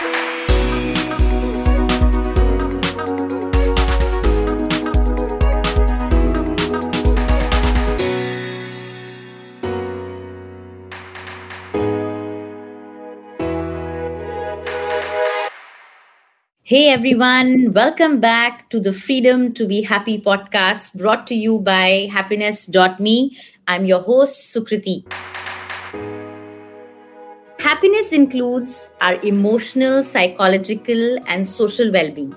Hey everyone, welcome back to the Freedom to Be Happy podcast brought to you by happiness.me. I'm your host, Sukriti. Happiness includes our emotional, psychological, and social well being.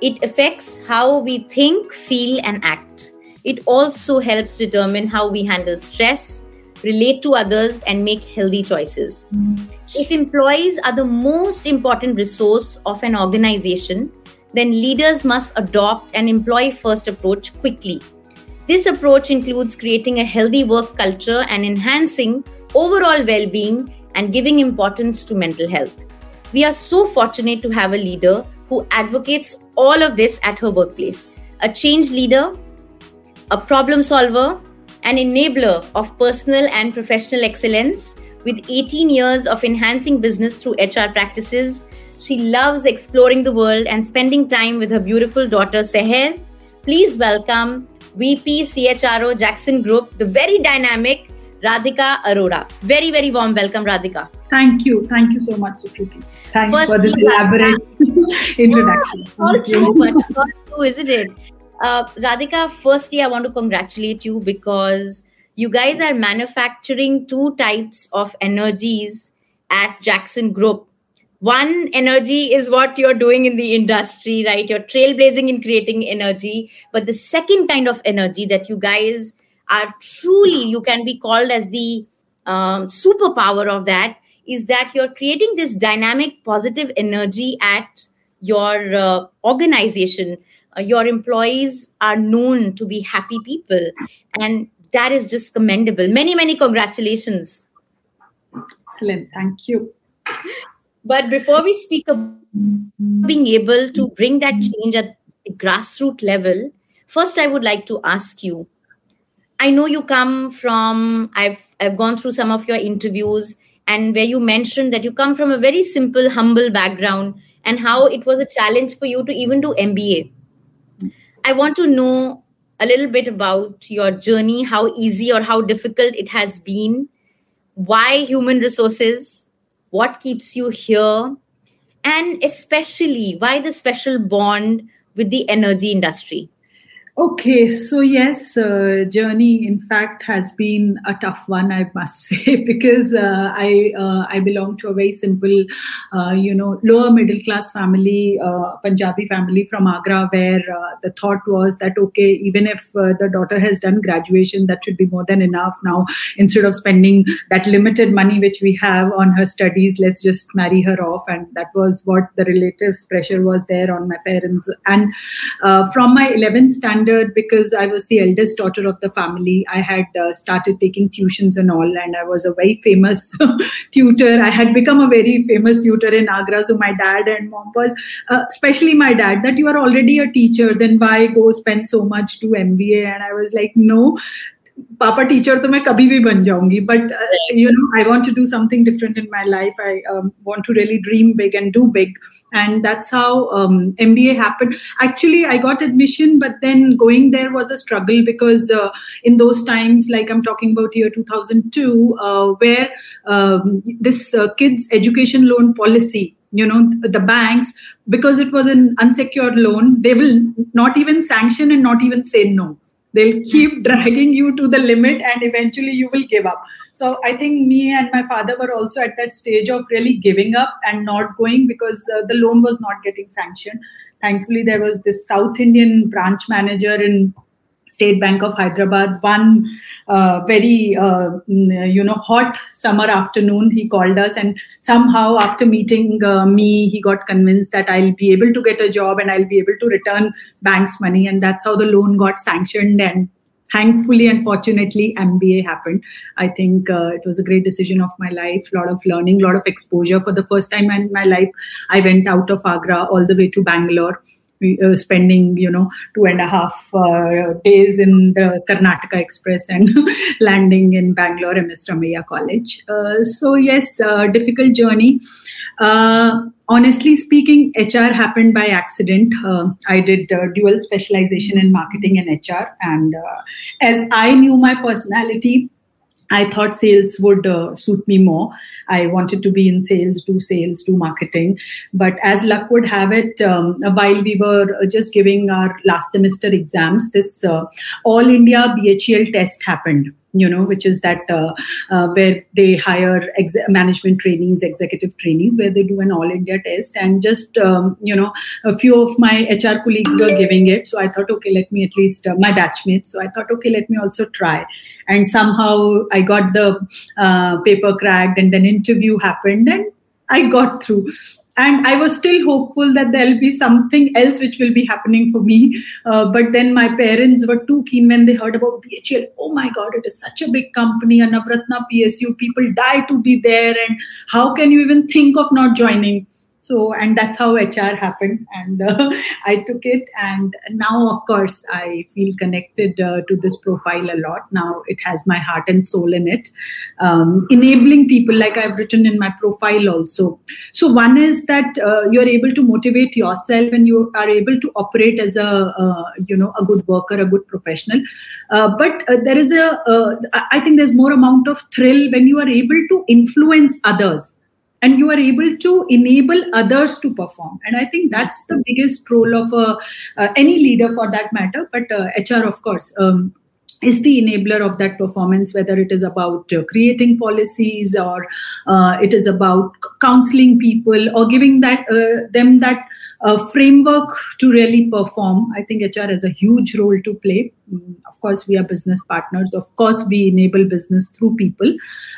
It affects how we think, feel, and act. It also helps determine how we handle stress, relate to others, and make healthy choices. Mm-hmm. If employees are the most important resource of an organization, then leaders must adopt an employee first approach quickly. This approach includes creating a healthy work culture and enhancing overall well being and giving importance to mental health. We are so fortunate to have a leader who advocates all of this at her workplace a change leader, a problem solver, an enabler of personal and professional excellence, with 18 years of enhancing business through HR practices, she loves exploring the world and spending time with her beautiful daughter Seher. Please welcome VP CHRO Jakson Group, the very dynamic Radhika Arora. Very, very warm welcome, Radhika. Thank you. Thank you so much, Sukriti. Thanks First, for this elaborate introduction. Yeah, true, but true, isn't it? Uh, Radhika, firstly, I want to congratulate you because you guys are manufacturing two types of energies at Jakson Group. One energy is what you're doing in the industry, right? You're trailblazing in creating energy. But the second kind of energy that you guys are truly, you can be called as the um, superpower of that, is that you're creating this dynamic, positive energy at your uh, organization. Uh, your employees are known to be happy people. And that is just commendable. Many, many congratulations. Excellent. Thank you. But before we speak of being able to bring that change at the grassroots level, first I would like to ask you. I know you come from, I've I've gone through some of your interviews and where you mentioned that you come from a very simple, humble background and how it was a challenge for you to even do MBA. I want to know a little bit about your journey, how easy or how difficult it has been, why human resources, what keeps you here, and especially why the special bond with the energy industry. Okay, so yes, uh, journey in fact has been a tough one, I must say, because uh, I uh, I belong to a very simple, uh, you know, lower middle class family, uh, Punjabi family from Agra, where uh, the thought was that okay, even if the daughter has done graduation, that should be more than enough. Now, instead of spending that limited money which we have on her studies, let's just marry her off, and that was what the relatives' pressure was there on my parents. And from my 11th standard because I was the eldest daughter of the family. I had uh, started taking tuitions and all, and I was a very famous tutor. I had become a very famous tutor in Agra. So my dad and mom was, uh, especially my dad, that you are already a teacher, then why go spend so much to MBA? And I was like, no, पापा teacher तो मैं कभी भी बन जाऊंगी but you know I want to do something different in my life I want to really dream big and do big and that's how um, mba happened actually i got admission but then going there was a struggle because uh, in those times like i'm talking about year 2002 uh, where um, this uh, kids education loan policy you know the banks because it was an unsecured loan they will not even sanction and not even say no they'll keep dragging you to the limit and eventually you will give up. So i think me and my father were also at that stage of really giving up and not going because uh, the loan was not getting sanctioned. Thankfully there was this south indian branch manager in State Bank of Hyderabad. One uh, very uh, mm, you know hot summer afternoon, he called us, and somehow after meeting uh, me, he got convinced that I'll be able to get a job and I'll be able to return bank's money, and that's how the loan got sanctioned and. Thankfully and fortunately, MBA happened. I think uh, it was a great decision of my life. A lot of learning, a lot of exposure. For the first time in my life, I went out of Agra all the way to Bangalore uh, spending you know two and a half uh, days in the Karnataka Express and landing in Bangalore MS Ramaiah College. Uh, so yes, a difficult journey. Uh, honestly speaking, HR happened by accident. Uh, I did uh, dual specialization in marketing and HR, and as I knew my personality, I thought sales would uh, suit me more. I wanted to be in sales, do sales, do marketing. But as luck would have it, um, while we were just giving our last semester exams, this uh, All India BHEL test happened you know, which is that uh, uh, where they hire ex- management trainees, executive trainees, where they do an all India test. And just, um, you know, a few of my HR colleagues were giving it. So I thought, okay, let me at least, uh, my batchmates. So I thought, okay, let me also try. And somehow I got the uh, paper cracked, and then interview happened, and I got through. And i was still hopeful that there'll be something else which will be happening for me. Uh, but then my parents were too keen when they heard about BHEL oh my god it is such a big company a navratna psu people die to be there and how can you even think of not joining so and that's how hr happened. And uh, i took it. And now of course i feel connected uh, to this profile a lot. Now it has my heart and soul in it. Um, enabling people like i've written in my profile also. So one is that uh, you're able to motivate yourself and you are able to operate as a uh, you know a good worker a good professional. Uh, but uh, there is a I think there's more amount of thrill when you are able to influence others and you are able to enable others to perform. And i think that's the biggest role of a, uh, any leader for that matter. But uh, hr of course um, is the enabler of that performance whether it is about uh, creating policies or uh, it is about counseling people or giving that uh, them that uh, framework to really perform. I think hr has a huge role to play. Mm, of course we are business partners. Of course we enable business through people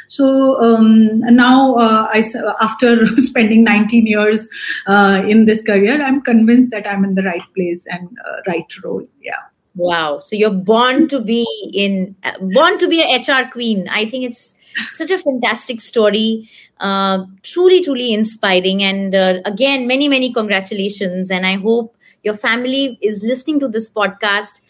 so um, now uh, I, after spending 19 years uh, in this career i'm convinced that i'm in the right place and right role yeah Wow. So you're born to be in, born to be a HR queen. I think it's such a fantastic story. Uh, truly, truly inspiring. And uh, again, many, many congratulations. And I hope your family is listening to this podcast.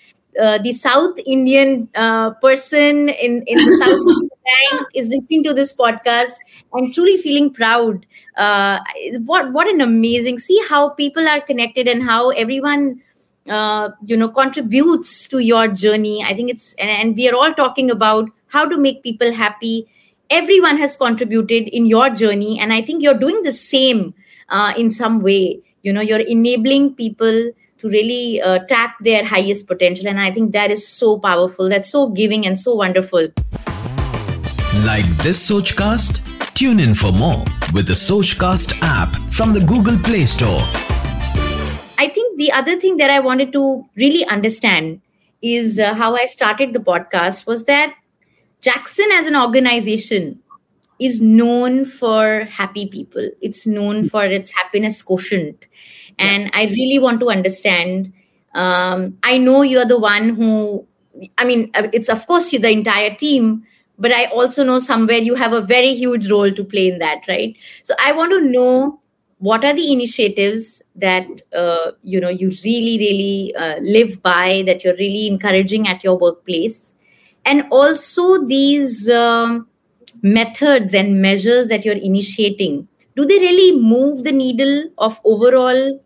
Uh, the South Indian uh, person in, in the South Bank is listening to this podcast and truly feeling proud. Uh, what what an amazing see how people are connected and how everyone uh, you know contributes to your journey. I think it's and, and, we are all talking about how to make people happy. Everyone has contributed in your journey and i think you're doing the same uh, in some way. You know you're enabling people to really uh, tap their highest potential. And i think that is so powerful. That's so giving and so wonderful. Like this sochcast? Tune in for more with the sochcast app from the google play store. I think the other thing that I wanted to really understand is uh, how I started the podcast was that Jakson as an organization is known for happy people. It's known for its happiness quotient. And I really want to understand. Um, I know you're the one who, I mean, uh, it's of course you, the entire team, but I also know somewhere you have a very huge role to play in that, right? So I want to know what are the initiatives that uh, you know you really really uh, live by that you're really encouraging at your workplace and also these um, methods and measures that you're initiating do they really move the needle of overall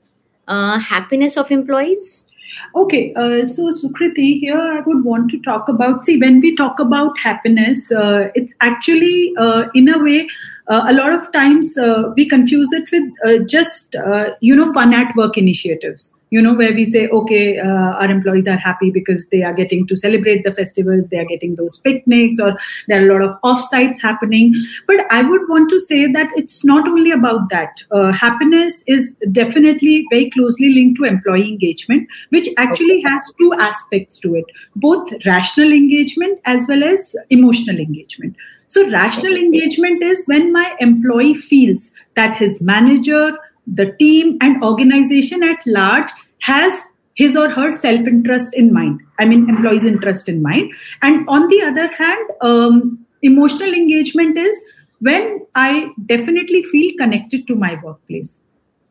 uh, happiness of employees Okay, uh, so Sukriti, here I would want to talk about. See, when we talk about happiness, uh, it's actually uh, in a way uh, a lot of times uh, we confuse it with just you know fun at work initiatives you know where we say okay uh, our employees are happy because they are getting to celebrate the festivals they are getting those picnics or there are a lot of offsites happening. But i would want to say that it's not only about that. Uh, happiness is definitely very closely linked to employee engagement which actually has two aspects to it both rational engagement as well as emotional engagement. So, rational engagement is when my employee feels that his manager, the team, and organization at large has his or her self interest in mind. I mean, employees' interest in mind. And on the other hand, um, emotional engagement is when I definitely feel connected to my workplace.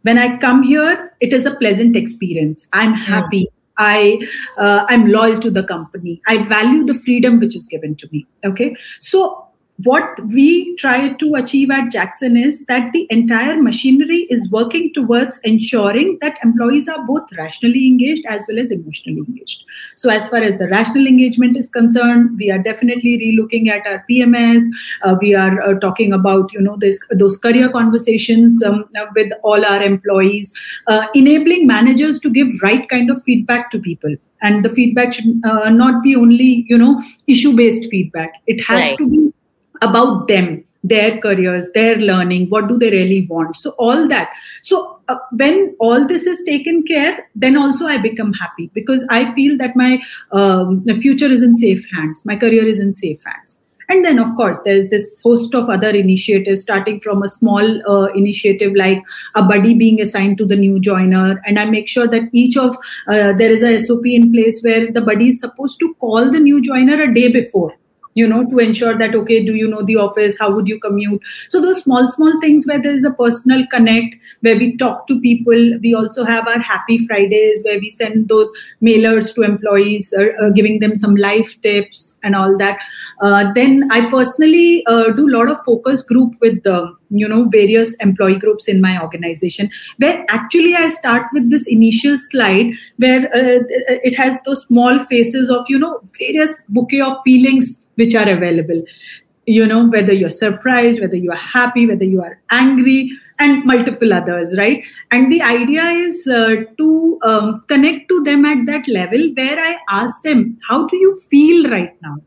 When i come here it is a pleasant experience. I'm happy. I uh, i'm loyal to the company. I value the freedom which is given to me. Okay? So what we try to achieve at Jakson is that the entire machinery is working towards ensuring that employees are both rationally engaged as well as emotionally engaged. So, as far as the rational engagement is concerned, we are definitely relooking at our PMS. Uh, we are uh, talking about you know this those career conversations um, with all our employees, uh, enabling managers to give right kind of feedback to people and the feedback should uh, not be only you know issue based feedback it has right. to be about them their careers their learning what do they really want? So all that. So uh, when all this is taken care then also i become happy because i feel that my um, future is in safe hands my career is in safe hands. And then of course there's this host of other initiatives starting from a small uh, initiative like a buddy being assigned to the new joiner. And i make sure that each of uh, there is a sop in place where the buddy is supposed to call the new joiner a day before you know to ensure that okay do you know the office? How would you commute? So those small small things where there is a personal connect where we talk to people we also have our happy fridays where we send those mailers to employees uh, uh, giving them some life tips and all that. Uh, then i personally uh, do a lot of focus group with the you know various employee groups in my organization where actually i start with this initial slide where uh, it has those small faces of you know various bouquet of feelings which are available. You know whether you're surprised whether you are happy whether you are angry and multiple others right? And the idea is uh, to um, connect to them at that level where i ask them how do you feel right now?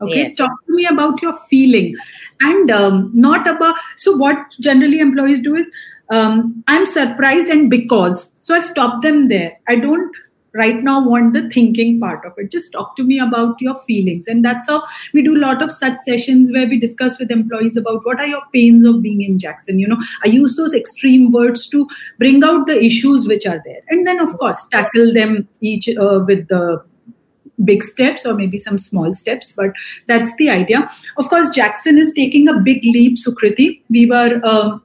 Okay? Yes. talk to me about your feeling. And um, not about so what generally employees do is um, i'm surprised and because. So i stop them there. I don't right now want the thinking part of it. Just talk to me about your feelings. And that's how we do a lot of such sessions where we discuss with employees about what are your pains of being in jakson you know. I use those extreme words to bring out the issues which are there. And then of course tackle them each uh, with the big steps or maybe some small steps but that's the idea. Of course jakson is taking a big leap sukriti. We were um,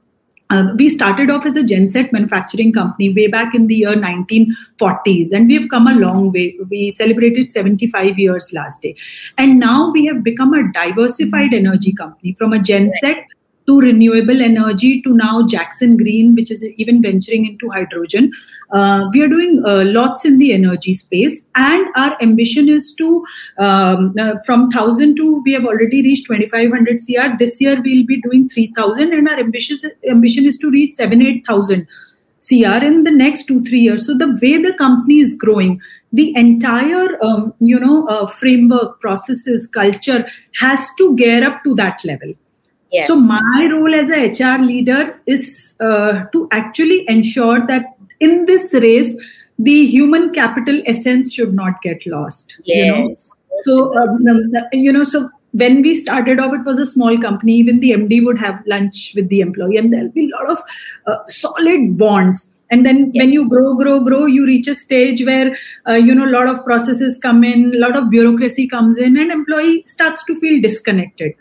uh, we started off as a genset manufacturing company way back in the year 1940s and we have come a long way. We celebrated 75 years last day. And now we have become a diversified energy company from a genset to renewable energy to now Jakson Green, which is even venturing into hydrogen. Uh, we are doing uh, lots in the energy space, and our ambition is to um, uh, from 1000 to we have already reached 2500 CR. This year we'll be doing 3000, and our ambitious ambition is to reach 7 8000 CR in the next two three years. So the way the company is growing, the entire um, you know uh, framework, processes, culture has to gear up to that level Yes. So my role as a HR leader is uh, to actually ensure that in this race, the human capital essence should not get lost. Yes. You know? So um, you know, so when we started off, it was a small company. Even the MD would have lunch with the employee, and there'll be a lot of uh, solid bonds. And then yes. when you grow, grow, grow, you reach a stage where uh, you know a lot of processes come in, a lot of bureaucracy comes in, and employee starts to feel disconnected.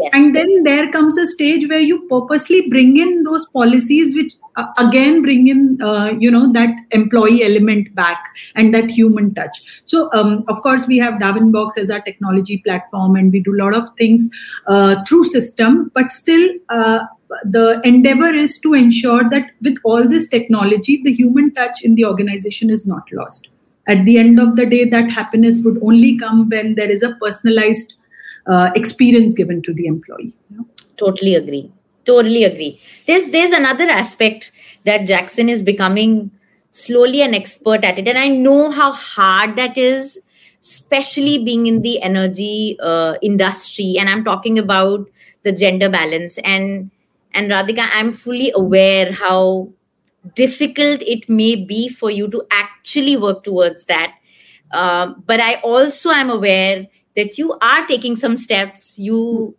Yes. And then there comes a stage where you purposely bring in those policies which uh, again bring in, uh, you know, that employee element back and that human touch. So, um, of course, we have Darwinbox as our technology platform and we do a lot of things uh, through system, but still, uh, the endeavor is to ensure that with all this technology, the human touch in the organization is not lost. At the end of the day, that happiness would only come when there is a personalized uh, experience given to the employee. You know? Totally agree. Totally agree. There's there's another aspect that Jakson is becoming slowly an expert at it, and I know how hard that is, especially being in the energy uh, industry. And I'm talking about the gender balance and and Radhika, I'm fully aware how difficult it may be for you to actually work towards that. Uh, but I also am aware that you are taking some steps you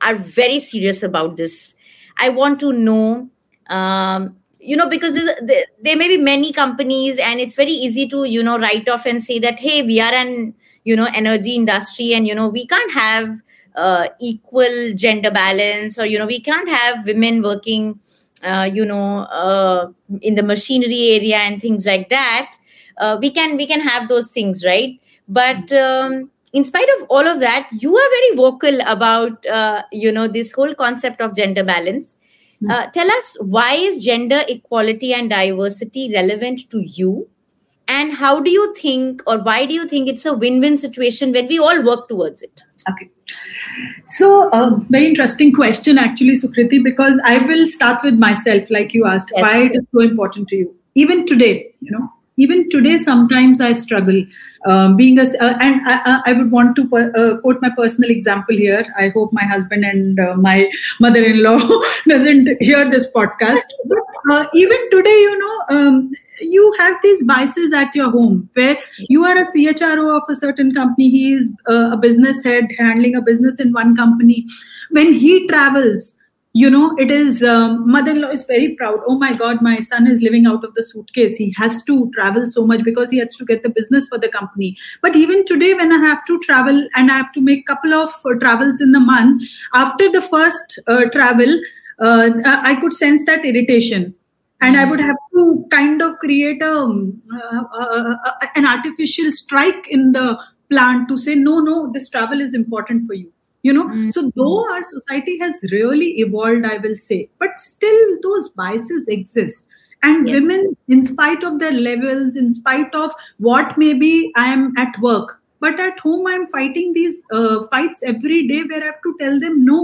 are very serious about this. I want to know um, you know because there, there may be many companies and it's very easy to you know write off and say that hey we are an you know energy industry and you know we can't have uh, equal gender balance or you know we can't have women working uh, you know uh, in the machinery area and things like that. Uh, we can we can have those things right? But um, in spite of all of that you are very vocal about uh, you know this whole concept of gender balance. Hmm. uh, tell us why is gender equality and diversity relevant to you? And how do you think or why do you think it's a win-win situation when we all work towards it? Okay. So uh, very interesting question actually sukriti because i will start with myself like you asked yes. why it is so important to you. Even today you know even today sometimes i struggle um, being a uh, and I, I, would want to uh, quote my personal example here. I hope my husband and uh, my mother-in-law doesn't hear this podcast. But uh, even today you know um, you have these biases at your home where you are a chro of a certain company. He is uh, a business head handling a business in one company. When he travels you know it is um, mother-in-law is very proud. Oh my god my son is living out of the suitcase. He has to travel so much because he has to get the business for the company. But even today when i have to travel and i have to make couple of uh, travels in the month after the first uh, travel uh, i could sense that irritation. And i would have to kind of create a, um, uh, uh, uh, an artificial strike in the plant to say no no this travel is important for you you know mm-hmm. so though our society has really evolved i will say but still those biases exist and yes. women in spite of their levels in spite of what maybe i am at work but at home i'm fighting these uh, fights every day where i have to tell them no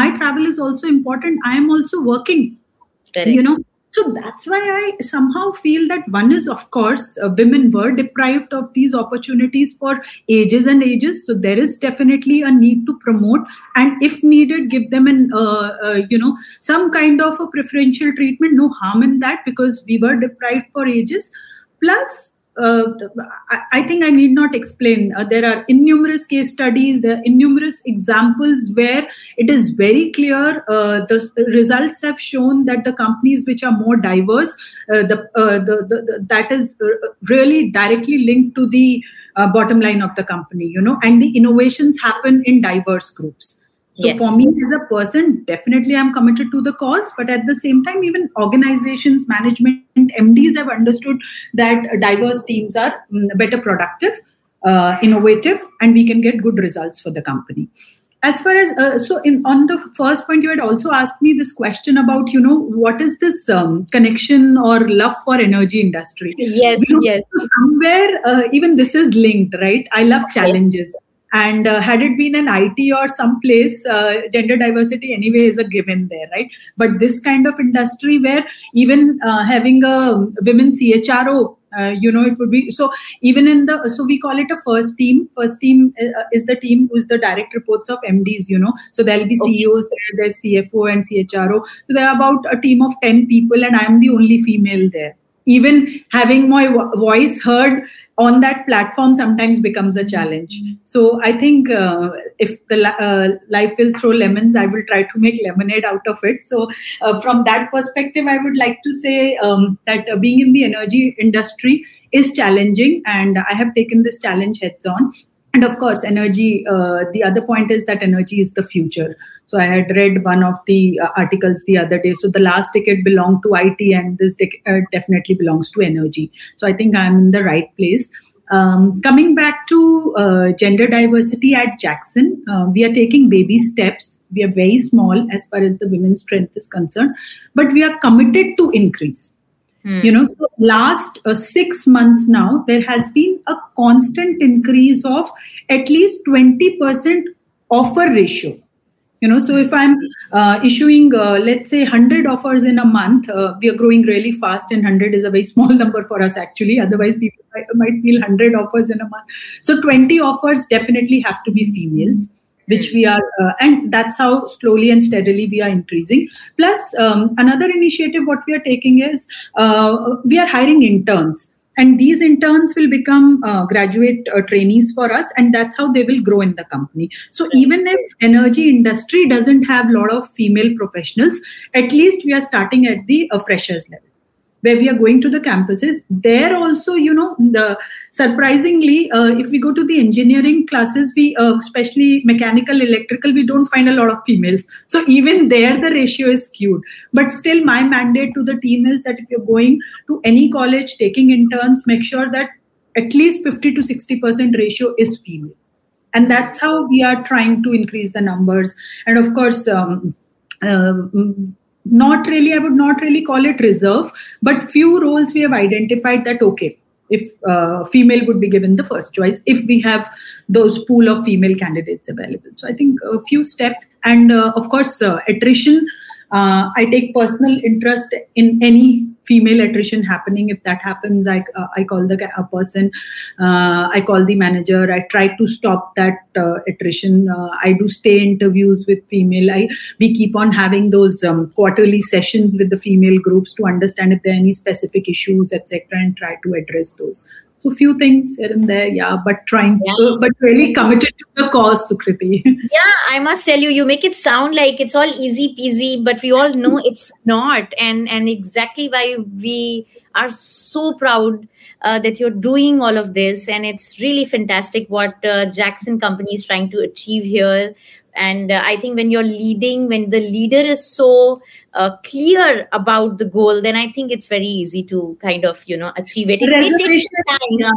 my travel is also important i am also working Correct. you know so that's why I somehow feel that one is, of course, uh, women were deprived of these opportunities for ages and ages. So there is definitely a need to promote, and if needed, give them an, uh, uh, you know, some kind of a preferential treatment. No harm in that because we were deprived for ages. Plus, uh, I think I need not explain. Uh, there are innumerous case studies, there are innumerous examples where it is very clear. Uh, the results have shown that the companies which are more diverse, the, the, the, the, that is really directly linked to the bottom line of the company. You know, and the innovations happen in diverse groups. So yes. for me as a person, definitely I'm committed to the cause. But at the same time, even organizations, management, MDs have understood that diverse teams are mm, better productive, uh, innovative, and we can get good results for the company. As far as uh, so, in on the first point, you had also asked me this question about you know what is this um, connection or love for energy industry? Yes, yes. Somewhere uh, even this is linked, right? I love challenges. And uh, had it been an IT or some place, uh, gender diversity anyway is a given there, right? But this kind of industry where even uh, having a women CHRO, uh, you know, it would be so. Even in the so we call it a first team. First team uh, is the team who's the direct reports of MDs. You know, so there'll be CEOs there, there's CFO and CHRO. So there are about a team of ten people, and I'm the only female there even having my voice heard on that platform sometimes becomes a challenge. So i think uh, if the uh, life will throw lemons i will try to make lemonade out of it. So uh, from that perspective i would like to say um, that uh, being in the energy industry is challenging and i have taken this challenge heads on and of course energy uh, the other point is that energy is the future so I had read one of the uh, articles the other day. So the last ticket belonged to IT, and this ticket uh, definitely belongs to energy. So I think I'm in the right place. Um, coming back to uh, gender diversity at Jakson, uh, we are taking baby steps. We are very small as far as the women's strength is concerned, but we are committed to increase. Hmm. You know, so last uh, six months now, there has been a constant increase of at least 20% offer ratio. You know so if i'm uh, issuing uh, let's say 100 offers in a month uh, we are growing really fast and 100 is a very small number for us actually. Otherwise people might, feel 100 offers in a month. So 20 offers definitely have to be females which we are uh, and that's how slowly and steadily we are increasing. Plus um, another initiative what we are taking is uh, we are hiring interns. And these interns will become uh, graduate uh, trainees for us and that's how they will grow in the company. So even if energy industry doesn't have a lot of female professionals at least we are starting at the uh, freshers level where we are going to the campuses. There also you know the surprisingly uh, if we go to the engineering classes we uh, especially mechanical electrical we don't find a lot of females. So even there the ratio is skewed. But still my mandate to the team is that if you're going to any college taking interns make sure that at least 50 to 60% ratio is female. And that's how we are trying to increase the numbers. And of course um, uh, not really i would not really call it reserve but few roles we have identified that okay if uh, female would be given the first choice if we have those pool of female candidates available. So i think a few steps and uh, of course uh, attrition uh, I take personal interest in any female attrition happening. If that happens, I, uh, I call the a person, uh, I call the manager. I try to stop that uh, attrition. Uh, I do stay interviews with female. I we keep on having those um, quarterly sessions with the female groups to understand if there are any specific issues, etc., and try to address those. So few things here and there, yeah, but trying, yeah. Uh, but really committed to the cause, Sukriti. yeah, I must tell you, you make it sound like it's all easy peasy, but we all know it's not, and and exactly why we are so proud uh, that you're doing all of this, and it's really fantastic what uh, Jakson Company is trying to achieve here and uh, i think when you're leading when the leader is so uh, clear about the goal then i think it's very easy to kind of you know achieve it, it yeah.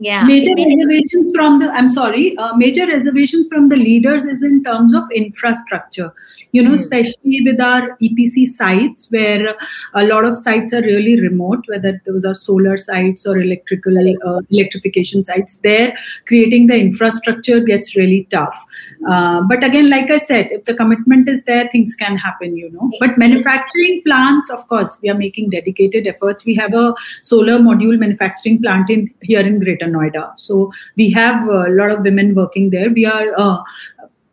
Yeah major reservations from the i'm sorry uh, major reservations from the leaders is in terms of infrastructure you know, mm. especially with our EPC sites where a lot of sites are really remote, whether those are solar sites or electrical uh, electrification sites. There, creating the infrastructure gets really tough. Uh, but again, like I said, if the commitment is there, things can happen. You know, but manufacturing plants, of course, we are making dedicated efforts. We have a solar module manufacturing plant in here in Greater Noida, so we have a lot of women working there. We are uh,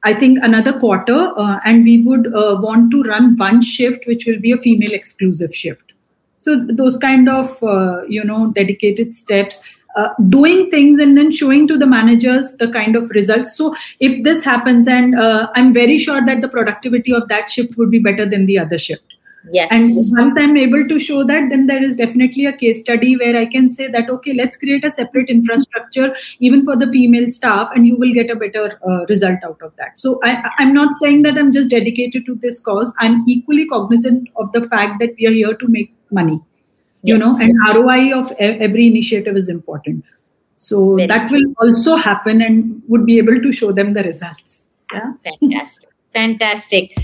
I think another quarter, uh, and we would uh, want to run one shift, which will be a female exclusive shift. So those kind of uh, you know dedicated steps, uh, doing things and then showing to the managers the kind of results. So if this happens, and uh, I'm very sure that the productivity of that shift would be better than the other shift. Yes. And once I'm able to show that, then there is definitely a case study where I can say that, okay, let's create a separate infrastructure even for the female staff, and you will get a better uh, result out of that. So I, I'm not saying that I'm just dedicated to this cause. I'm equally cognizant of the fact that we are here to make money, yes. you know, and ROI of every initiative is important. So Very that will also happen and would be able to show them the results. Yeah. Fantastic. Fantastic.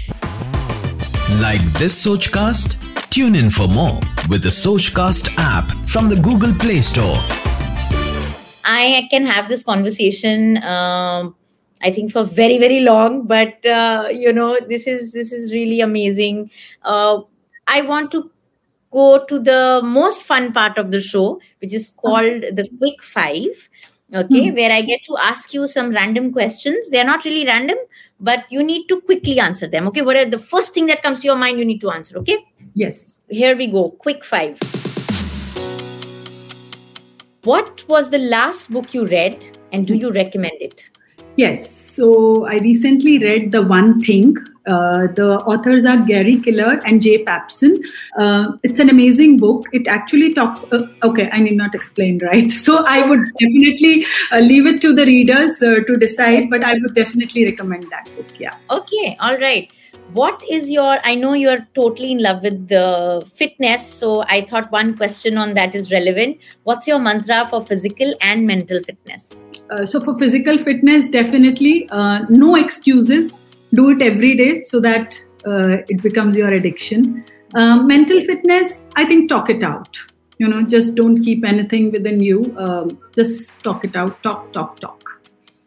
Like this Sochcast? Tune in for more with the Sochcast app from the Google Play Store. I can have this conversation. Um, I think for very very long, but uh, you know this is this is really amazing. Uh, I want to go to the most fun part of the show, which is called the Quick Five okay mm-hmm. where i get to ask you some random questions. They're not really random but you need to quickly answer them. Okay what are the first thing that comes to your mind you need to answer okay? Yes. Here we go quick five. What was the last book you read and do you recommend it yes so i recently read the one thing uh, the authors are Gary Keller and Jay Papasan. Uh, it's an amazing book. It actually talks. Uh, okay, I need not explain, right? So I would definitely uh, leave it to the readers uh, to decide, but I would definitely recommend that book. Yeah. Okay. All right. What is your? I know you're totally in love with the fitness, so I thought one question on that is relevant. What's your mantra for physical and mental fitness? So for physical fitness, definitely no excuses do it every day so that uh, it becomes your addiction. Um, mental fitness, I think, talk it out. You know, just don't keep anything within you. Um, just talk it out. Talk, talk, talk.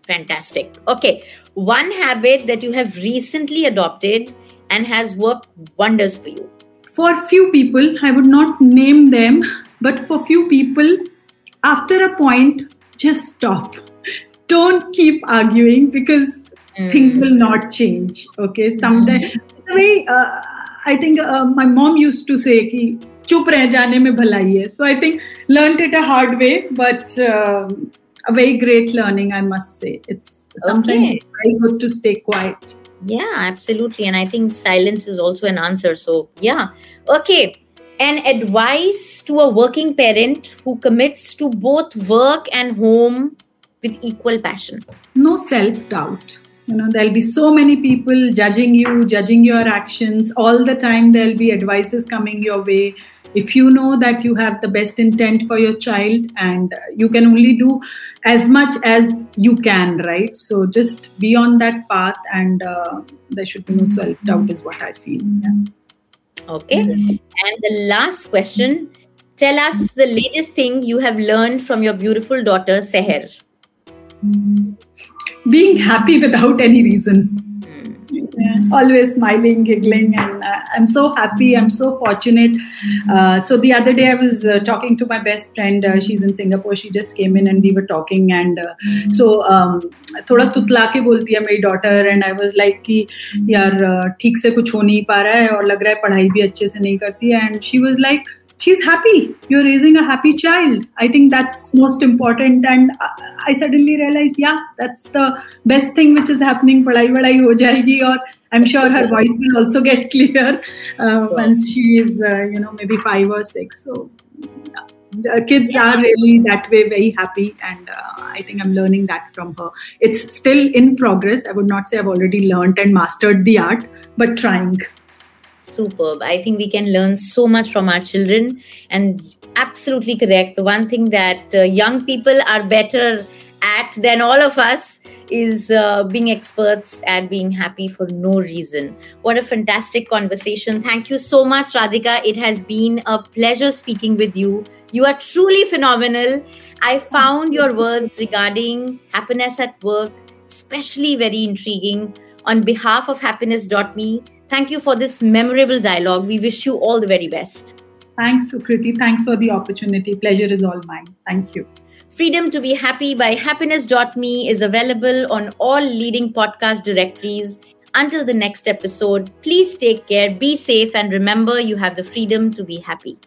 Fantastic. Okay. One habit that you have recently adopted and has worked wonders for you. For few people, I would not name them, but for few people, after a point, just stop. Don't keep arguing because mm. things will not change okay? Sometimes mm. the way uh, i think uh, my mom used to say ki chup reh jane mein bhalai hai so i think learned it a hard way but uh, a very great learning i must say. It's sometimes okay. it's very good to stay quiet. Yeah absolutely. And i think silence is also an answer. So yeah. Okay. An advice to a working parent who commits to both work and home with equal passion. No self doubt. You know, there'll be so many people judging you, judging your actions. All the time, there'll be advices coming your way if you know that you have the best intent for your child and you can only do as much as you can right so just be on that path and uh, there should be no self doubt is what i feel yeah. okay and the last question tell us the latest thing you have learned from your beautiful daughter seher being happy without any reason yeah. always smiling giggling and uh, i'm so happy i'm so fortunate uh, so the other day i was uh, talking to my best friend uh, she's in singapore she just came in and we were talking and uh, so um, थोड़ा तुतला के बोलती है मेरी daughter and I was like कि यार ठीक से कुछ हो नहीं पा रहा है और लग रहा है पढ़ाई भी अच्छे से नहीं करती है and she was like she's happy. You're raising a happy child. I think that's most important. And i suddenly realized yeah that's the best thing which is happening. Padai padai ho jayegi or i'm sure her voice will also get clear uh, once she is uh, you know maybe 5 or 6 so uh, kids are really that way very happy. And uh, i think i'm learning that from her. It's still in progress. I would not say i've already learned and mastered the art but trying superb. I think we can learn so much from our children. And absolutely correct. The one thing that uh, young people are better at than all of us is uh, being experts at being happy for no reason. What a fantastic conversation. Thank you so much, Radhika. It has been a pleasure speaking with you. You are truly phenomenal. I found your words regarding happiness at work especially very intriguing. On behalf of happiness.me, Thank you for this memorable dialogue. We wish you all the very best. Thanks, Sukriti. Thanks for the opportunity. Pleasure is all mine. Thank you. Freedom to be Happy by happiness.me is available on all leading podcast directories. Until the next episode, please take care, be safe, and remember you have the freedom to be happy.